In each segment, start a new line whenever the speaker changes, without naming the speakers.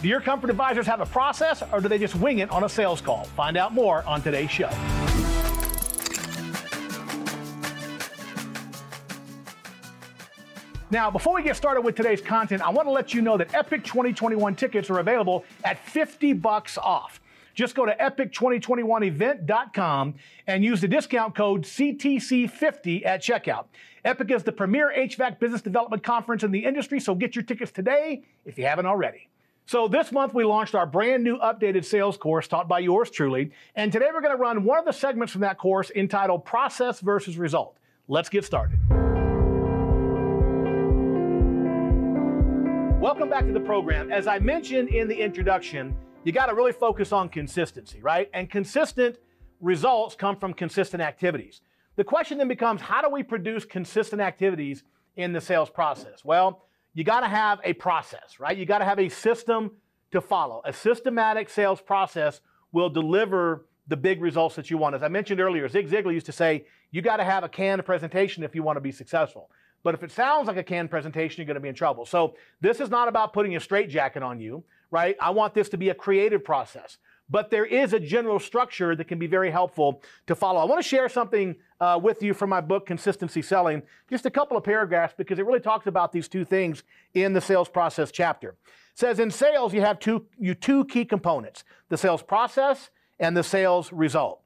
Do your comfort advisors have a process or do they just wing it on a sales call? Find out more on today's show. Now, before we get started with today's content, I want to let you know that Epic 2021 tickets are available at 50 bucks off. Just go to epic2021event.com and use the discount code CTC50 at checkout. Epic is the premier HVAC business development conference in the industry, so get your tickets today if you haven't already. So this month we launched our brand new updated sales course taught by yours truly, and today we're going to run one of the segments from that course entitled Process versus Result. Let's get started. Welcome back to the program. As I mentioned in the introduction, you got to really focus on consistency, right? And consistent results come from consistent activities. The question then becomes how do we produce consistent activities in the sales process? Well, you got to have a process, right? You got to have a system to follow. A systematic sales process will deliver the big results that you want. As I mentioned earlier, Zig Ziglar used to say, you got to have a canned presentation if you want to be successful. But if it sounds like a canned presentation, you're going to be in trouble. So this is not about putting a straitjacket on you, right? I want this to be a creative process. But there is a general structure that can be very helpful to follow. I want to share something uh, with you from my book, Consistency Selling, just a couple of paragraphs because it really talks about these two things in the sales process chapter. It says in sales, you have two, you two key components the sales process and the sales result.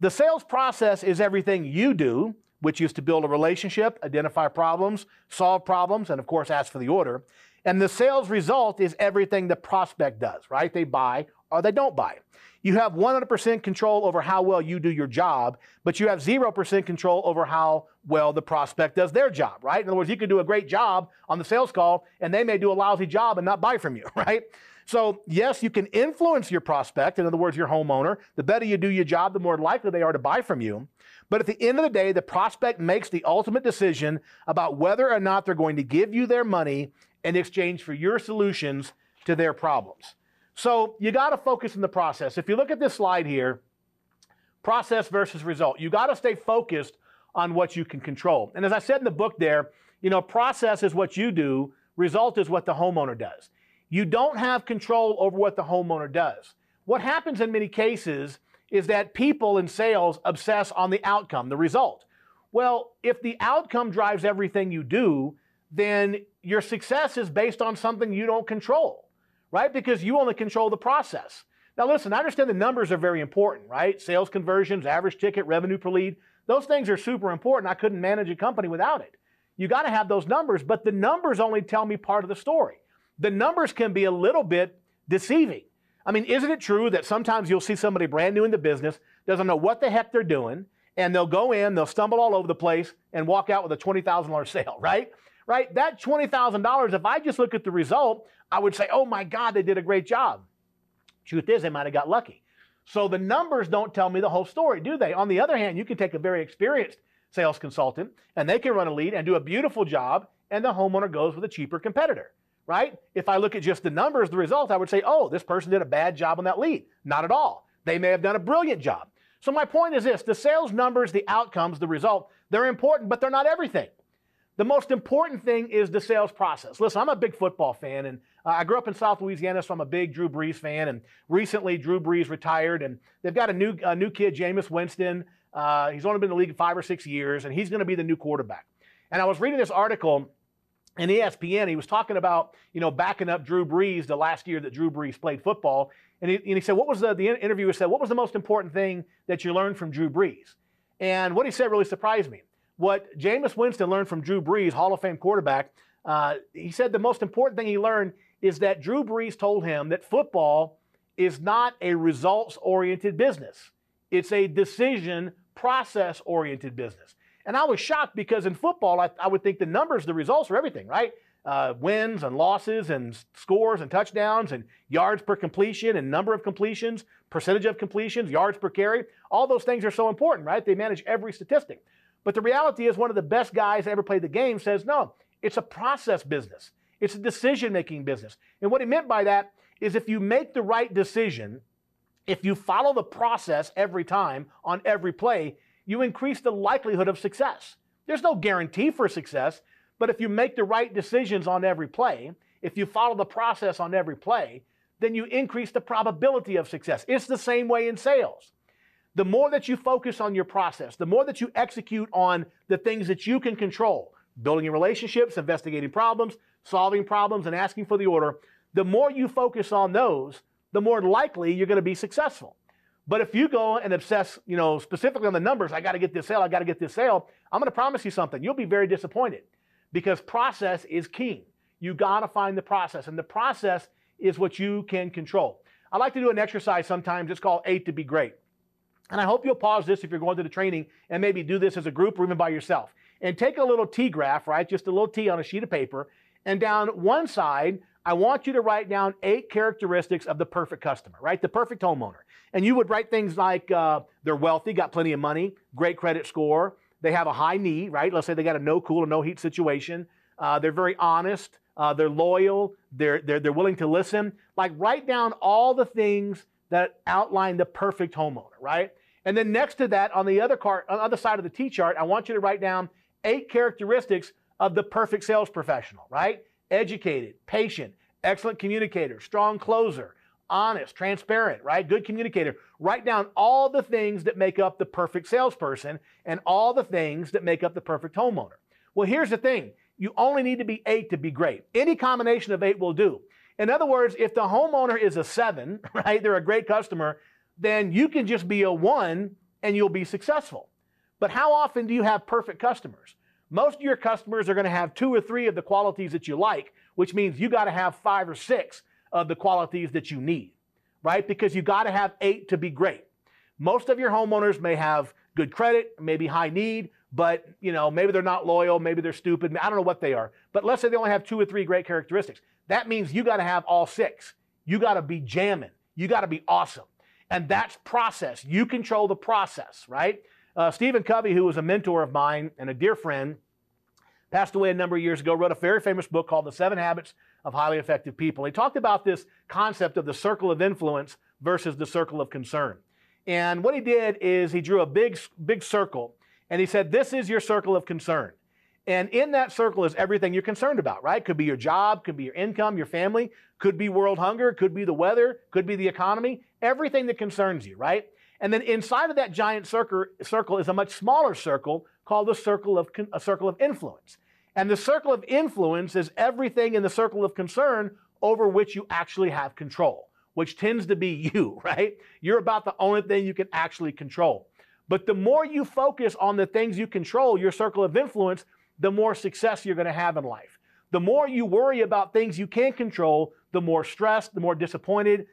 The sales process is everything you do which is to build a relationship, identify problems, solve problems, and of course ask for the order. And the sales result is everything the prospect does, right? They buy or they don't buy. You have 100% control over how well you do your job, but you have 0% control over how well the prospect does their job, right? In other words, you could do a great job on the sales call and they may do a lousy job and not buy from you, right? So, yes, you can influence your prospect, in other words, your homeowner. The better you do your job, the more likely they are to buy from you. But at the end of the day, the prospect makes the ultimate decision about whether or not they're going to give you their money in exchange for your solutions to their problems. So you got to focus in the process. If you look at this slide here, process versus result, you got to stay focused on what you can control. And as I said in the book there, you know, process is what you do, result is what the homeowner does. You don't have control over what the homeowner does. What happens in many cases is that people in sales obsess on the outcome, the result. Well, if the outcome drives everything you do, then your success is based on something you don't control, right? Because you only control the process. Now, listen, I understand the numbers are very important, right? Sales conversions, average ticket, revenue per lead, those things are super important. I couldn't manage a company without it. You got to have those numbers, but the numbers only tell me part of the story. The numbers can be a little bit deceiving. I mean, isn't it true that sometimes you'll see somebody brand new in the business, doesn't know what the heck they're doing, and they'll go in, they'll stumble all over the place, and walk out with a $20,000 sale, right? Right? That $20,000, if I just look at the result, I would say, oh my God, they did a great job. Truth is, they might have got lucky. So the numbers don't tell me the whole story, do they? On the other hand, you can take a very experienced sales consultant and they can run a lead and do a beautiful job, and the homeowner goes with a cheaper competitor right? If I look at just the numbers, the results, I would say, oh, this person did a bad job on that lead. Not at all. They may have done a brilliant job. So my point is this the sales numbers, the outcomes, the result, they're important, but they're not everything. The most important thing is the sales process. Listen, I'm a big football fan, and uh, I grew up in South Louisiana, so I'm a big Drew Brees fan. And recently, Drew Brees retired, and they've got a new, a new kid, Jameis Winston. Uh, he's only been in the league five or six years, and he's going to be the new quarterback. And I was reading this article in ESPN, he was talking about, you know, backing up Drew Brees the last year that Drew Brees played football. And he, and he said, what was the, the interviewer said, what was the most important thing that you learned from Drew Brees? And what he said really surprised me. What Jameis Winston learned from Drew Brees, Hall of Fame quarterback, uh, he said the most important thing he learned is that Drew Brees told him that football is not a results oriented business. It's a decision process oriented business. And I was shocked because in football, I, I would think the numbers, the results are everything, right? Uh, wins and losses and scores and touchdowns and yards per completion and number of completions, percentage of completions, yards per carry. All those things are so important, right? They manage every statistic. But the reality is, one of the best guys that ever played the game says, no, it's a process business. It's a decision making business. And what he meant by that is if you make the right decision, if you follow the process every time on every play, you increase the likelihood of success. There's no guarantee for success, but if you make the right decisions on every play, if you follow the process on every play, then you increase the probability of success. It's the same way in sales. The more that you focus on your process, the more that you execute on the things that you can control, building your relationships, investigating problems, solving problems, and asking for the order, the more you focus on those, the more likely you're going to be successful. But if you go and obsess, you know, specifically on the numbers, I got to get this sale, I got to get this sale, I'm going to promise you something. You'll be very disappointed because process is king. You got to find the process, and the process is what you can control. I like to do an exercise sometimes. It's called Eight to Be Great. And I hope you'll pause this if you're going to the training and maybe do this as a group or even by yourself. And take a little T graph, right? Just a little T on a sheet of paper. And down one side, I want you to write down eight characteristics of the perfect customer, right? The perfect homeowner. And you would write things like uh, they're wealthy, got plenty of money, great credit score, they have a high need, right? Let's say they got a no cool or no heat situation. Uh, they're very honest, uh, they're loyal, they're, they're, they're willing to listen. Like write down all the things that outline the perfect homeowner, right? And then next to that, on the other card, on the other side of the T chart, I want you to write down eight characteristics of the perfect sales professional, right? Educated, patient, excellent communicator, strong closer, honest, transparent, right? Good communicator. Write down all the things that make up the perfect salesperson and all the things that make up the perfect homeowner. Well, here's the thing you only need to be eight to be great. Any combination of eight will do. In other words, if the homeowner is a seven, right, they're a great customer, then you can just be a one and you'll be successful. But how often do you have perfect customers? Most of your customers are going to have two or three of the qualities that you like, which means you got to have five or six of the qualities that you need, right? Because you got to have eight to be great. Most of your homeowners may have good credit, maybe high need, but you know, maybe they're not loyal, maybe they're stupid, I don't know what they are. But let's say they only have two or three great characteristics. That means you got to have all six. You got to be jamming. You got to be awesome. And that's process. You control the process, right? Uh, Stephen Covey, who was a mentor of mine and a dear friend, passed away a number of years ago, wrote a very famous book called The Seven Habits of Highly Effective People. He talked about this concept of the circle of influence versus the circle of concern. And what he did is he drew a big, big circle and he said, This is your circle of concern. And in that circle is everything you're concerned about, right? Could be your job, could be your income, your family, could be world hunger, could be the weather, could be the economy, everything that concerns you, right? And then inside of that giant circle, is a much smaller circle called the circle of a circle of influence. And the circle of influence is everything in the circle of concern over which you actually have control, which tends to be you, right? You're about the only thing you can actually control. But the more you focus on the things you control, your circle of influence, the more success you're going to have in life. The more you worry about things you can't control, the more stressed, the more disappointed,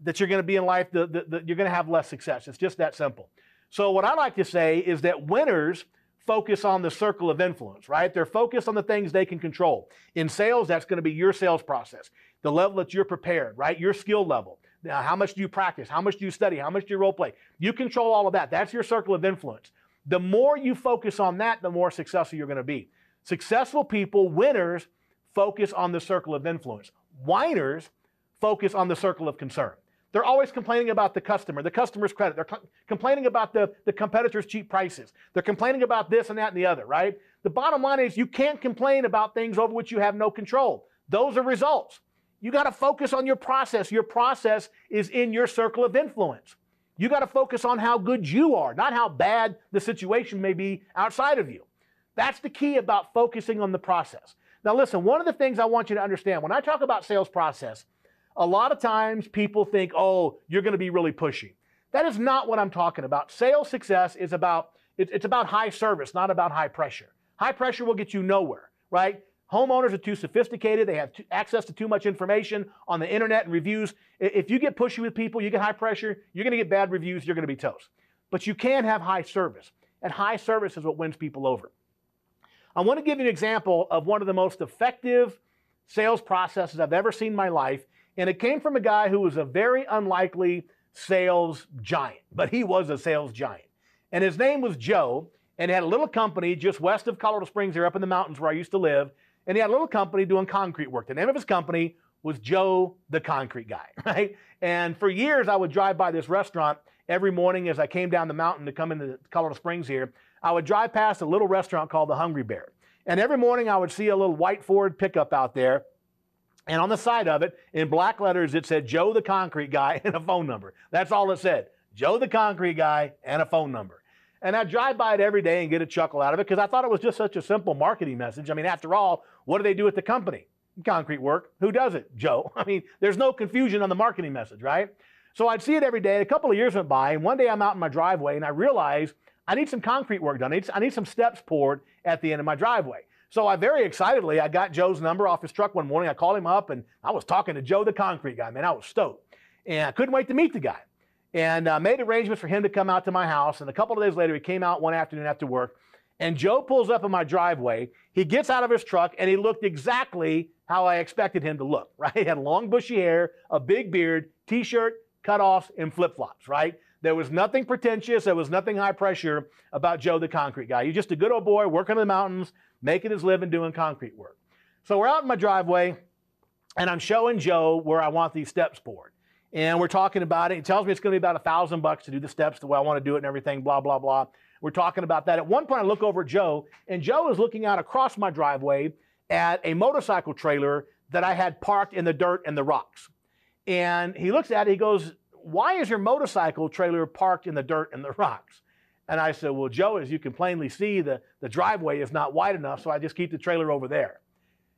that you're going to be in life, the, the, the, you're going to have less success. It's just that simple. So, what I like to say is that winners focus on the circle of influence, right? They're focused on the things they can control. In sales, that's going to be your sales process, the level that you're prepared, right? Your skill level. How much do you practice? How much do you study? How much do you role play? You control all of that. That's your circle of influence. The more you focus on that, the more successful you're going to be. Successful people, winners, focus on the circle of influence. Whiners focus on the circle of concern. They're always complaining about the customer, the customer's credit. They're complaining about the, the competitor's cheap prices. They're complaining about this and that and the other, right? The bottom line is you can't complain about things over which you have no control. Those are results. You got to focus on your process. Your process is in your circle of influence. You got to focus on how good you are, not how bad the situation may be outside of you. That's the key about focusing on the process. Now, listen, one of the things I want you to understand when I talk about sales process, a lot of times people think, oh, you're going to be really pushy. That is not what I'm talking about. Sales success is about, it's about high service, not about high pressure. High pressure will get you nowhere, right? Homeowners are too sophisticated. They have access to too much information on the internet and reviews. If you get pushy with people, you get high pressure, you're going to get bad reviews, you're going to be toast. But you can have high service. And high service is what wins people over. I want to give you an example of one of the most effective sales processes I've ever seen in my life. And it came from a guy who was a very unlikely sales giant, but he was a sales giant. And his name was Joe, and he had a little company just west of Colorado Springs here up in the mountains where I used to live. And he had a little company doing concrete work. The name of his company was Joe the Concrete Guy, right? And for years, I would drive by this restaurant every morning as I came down the mountain to come into Colorado Springs here. I would drive past a little restaurant called the Hungry Bear. And every morning I would see a little white Ford pickup out there And on the side of it, in black letters, it said Joe the concrete guy and a phone number. That's all it said. Joe the concrete guy and a phone number. And I drive by it every day and get a chuckle out of it because I thought it was just such a simple marketing message. I mean, after all, what do they do at the company? Concrete work. Who does it? Joe. I mean, there's no confusion on the marketing message, right? So I'd see it every day. A couple of years went by, and one day I'm out in my driveway and I realize I need some concrete work done. I need, I need some steps poured at the end of my driveway. So I very excitedly, I got Joe's number off his truck one morning. I called him up and I was talking to Joe, the concrete guy. Man, I was stoked. And I couldn't wait to meet the guy. And uh, made arrangements for him to come out to my house. And a couple of days later, he came out one afternoon after work. And Joe pulls up in my driveway. He gets out of his truck and he looked exactly how I expected him to look, right? He had long bushy hair, a big beard, t-shirt, cutoffs, and flip-flops, right? There was nothing pretentious. There was nothing high pressure about Joe the concrete guy. He's just a good old boy working in the mountains, making his living doing concrete work. So we're out in my driveway, and I'm showing Joe where I want these steps poured. And we're talking about it. He tells me it's going to be about a thousand bucks to do the steps the way I want to do it and everything, blah, blah, blah. We're talking about that. At one point, I look over at Joe, and Joe is looking out across my driveway at a motorcycle trailer that I had parked in the dirt and the rocks. And he looks at it, he goes, Why is your motorcycle trailer parked in the dirt and the rocks? And I said, Well, Joe, as you can plainly see, the, the driveway is not wide enough, so I just keep the trailer over there.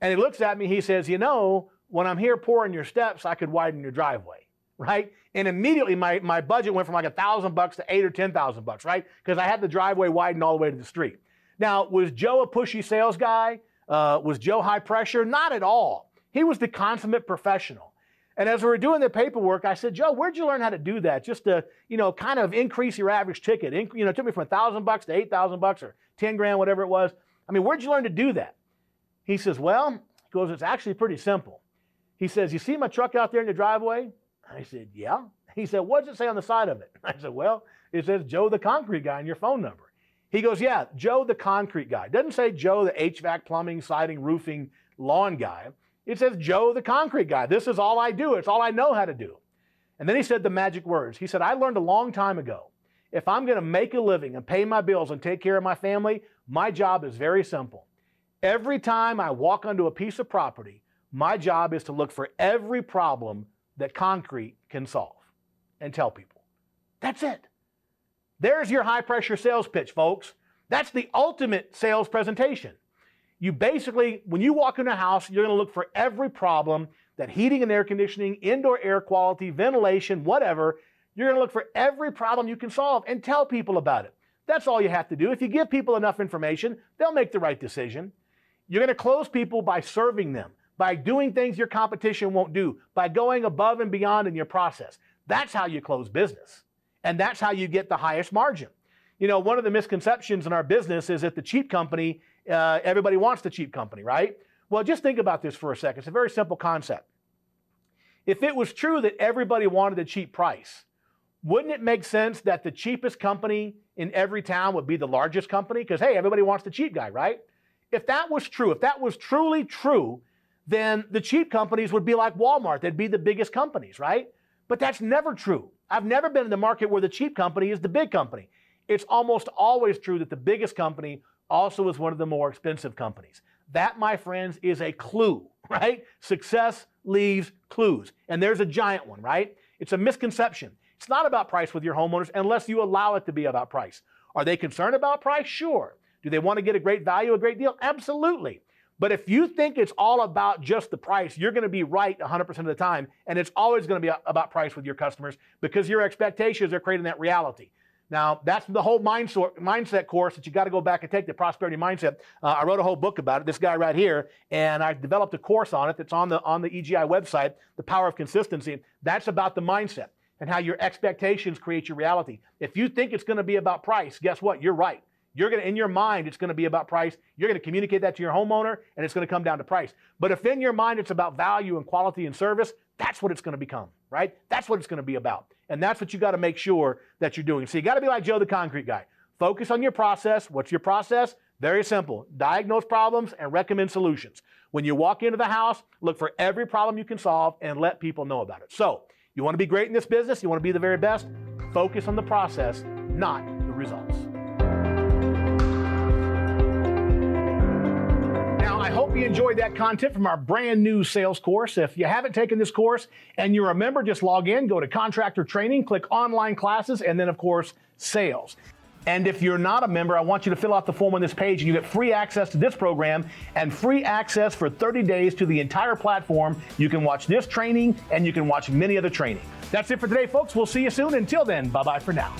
And he looks at me, he says, You know, when I'm here pouring your steps, I could widen your driveway, right? And immediately my, my budget went from like a thousand bucks to eight or ten thousand bucks, right? Because I had the driveway widened all the way to the street. Now, was Joe a pushy sales guy? Uh, was Joe high pressure? Not at all. He was the consummate professional. And as we were doing the paperwork, I said, Joe, where'd you learn how to do that? Just to, you know, kind of increase your average ticket. You know, it took me from a thousand bucks to eight thousand bucks or ten grand, whatever it was. I mean, where'd you learn to do that? He says, Well, he goes, it's actually pretty simple. He says, You see my truck out there in the driveway? I said, Yeah. He said, What does it say on the side of it? I said, Well, it says Joe the concrete guy and your phone number. He goes, Yeah, Joe the concrete guy. It doesn't say Joe the HVAC, plumbing, siding, roofing, lawn guy. It says Joe the concrete guy. This is all I do. It's all I know how to do. And then he said the magic words. He said, I learned a long time ago if I'm going to make a living and pay my bills and take care of my family, my job is very simple. Every time I walk onto a piece of property, my job is to look for every problem that concrete can solve and tell people. That's it. There's your high pressure sales pitch, folks. That's the ultimate sales presentation. You basically, when you walk in a house, you're going to look for every problem that heating and air conditioning, indoor air quality, ventilation, whatever, you're going to look for every problem you can solve and tell people about it. That's all you have to do. If you give people enough information, they'll make the right decision. You're going to close people by serving them, by doing things your competition won't do, by going above and beyond in your process. That's how you close business. And that's how you get the highest margin. You know, one of the misconceptions in our business is that the cheap company uh, everybody wants the cheap company, right? Well, just think about this for a second. It's a very simple concept. If it was true that everybody wanted a cheap price, wouldn't it make sense that the cheapest company in every town would be the largest company? Because, hey, everybody wants the cheap guy, right? If that was true, if that was truly true, then the cheap companies would be like Walmart. They'd be the biggest companies, right? But that's never true. I've never been in the market where the cheap company is the big company. It's almost always true that the biggest company also is one of the more expensive companies. That, my friends, is a clue, right? Success leaves clues. And there's a giant one, right? It's a misconception. It's not about price with your homeowners unless you allow it to be about price. Are they concerned about price? Sure. Do they want to get a great value, a great deal? Absolutely. But if you think it's all about just the price, you're going to be right 100% of the time. And it's always going to be about price with your customers because your expectations are creating that reality. Now, that's the whole mindset course that you got to go back and take the prosperity mindset. Uh, I wrote a whole book about it, this guy right here, and I developed a course on it that's on the, on the EGI website, The Power of Consistency. That's about the mindset and how your expectations create your reality. If you think it's going to be about price, guess what? You're right. You're going to, in your mind, it's going to be about price. You're going to communicate that to your homeowner, and it's going to come down to price. But if in your mind it's about value and quality and service, that's what it's going to become, right? That's what it's going to be about. And that's what you got to make sure that you're doing. So you got to be like Joe the concrete guy. Focus on your process. What's your process? Very simple. Diagnose problems and recommend solutions. When you walk into the house, look for every problem you can solve and let people know about it. So, you want to be great in this business, you want to be the very best, focus on the process, not the results. You enjoyed that content from our brand new sales course. If you haven't taken this course and you're a member, just log in, go to contractor training, click online classes, and then, of course, sales. And if you're not a member, I want you to fill out the form on this page and you get free access to this program and free access for 30 days to the entire platform. You can watch this training and you can watch many other training. That's it for today, folks. We'll see you soon. Until then, bye bye for now.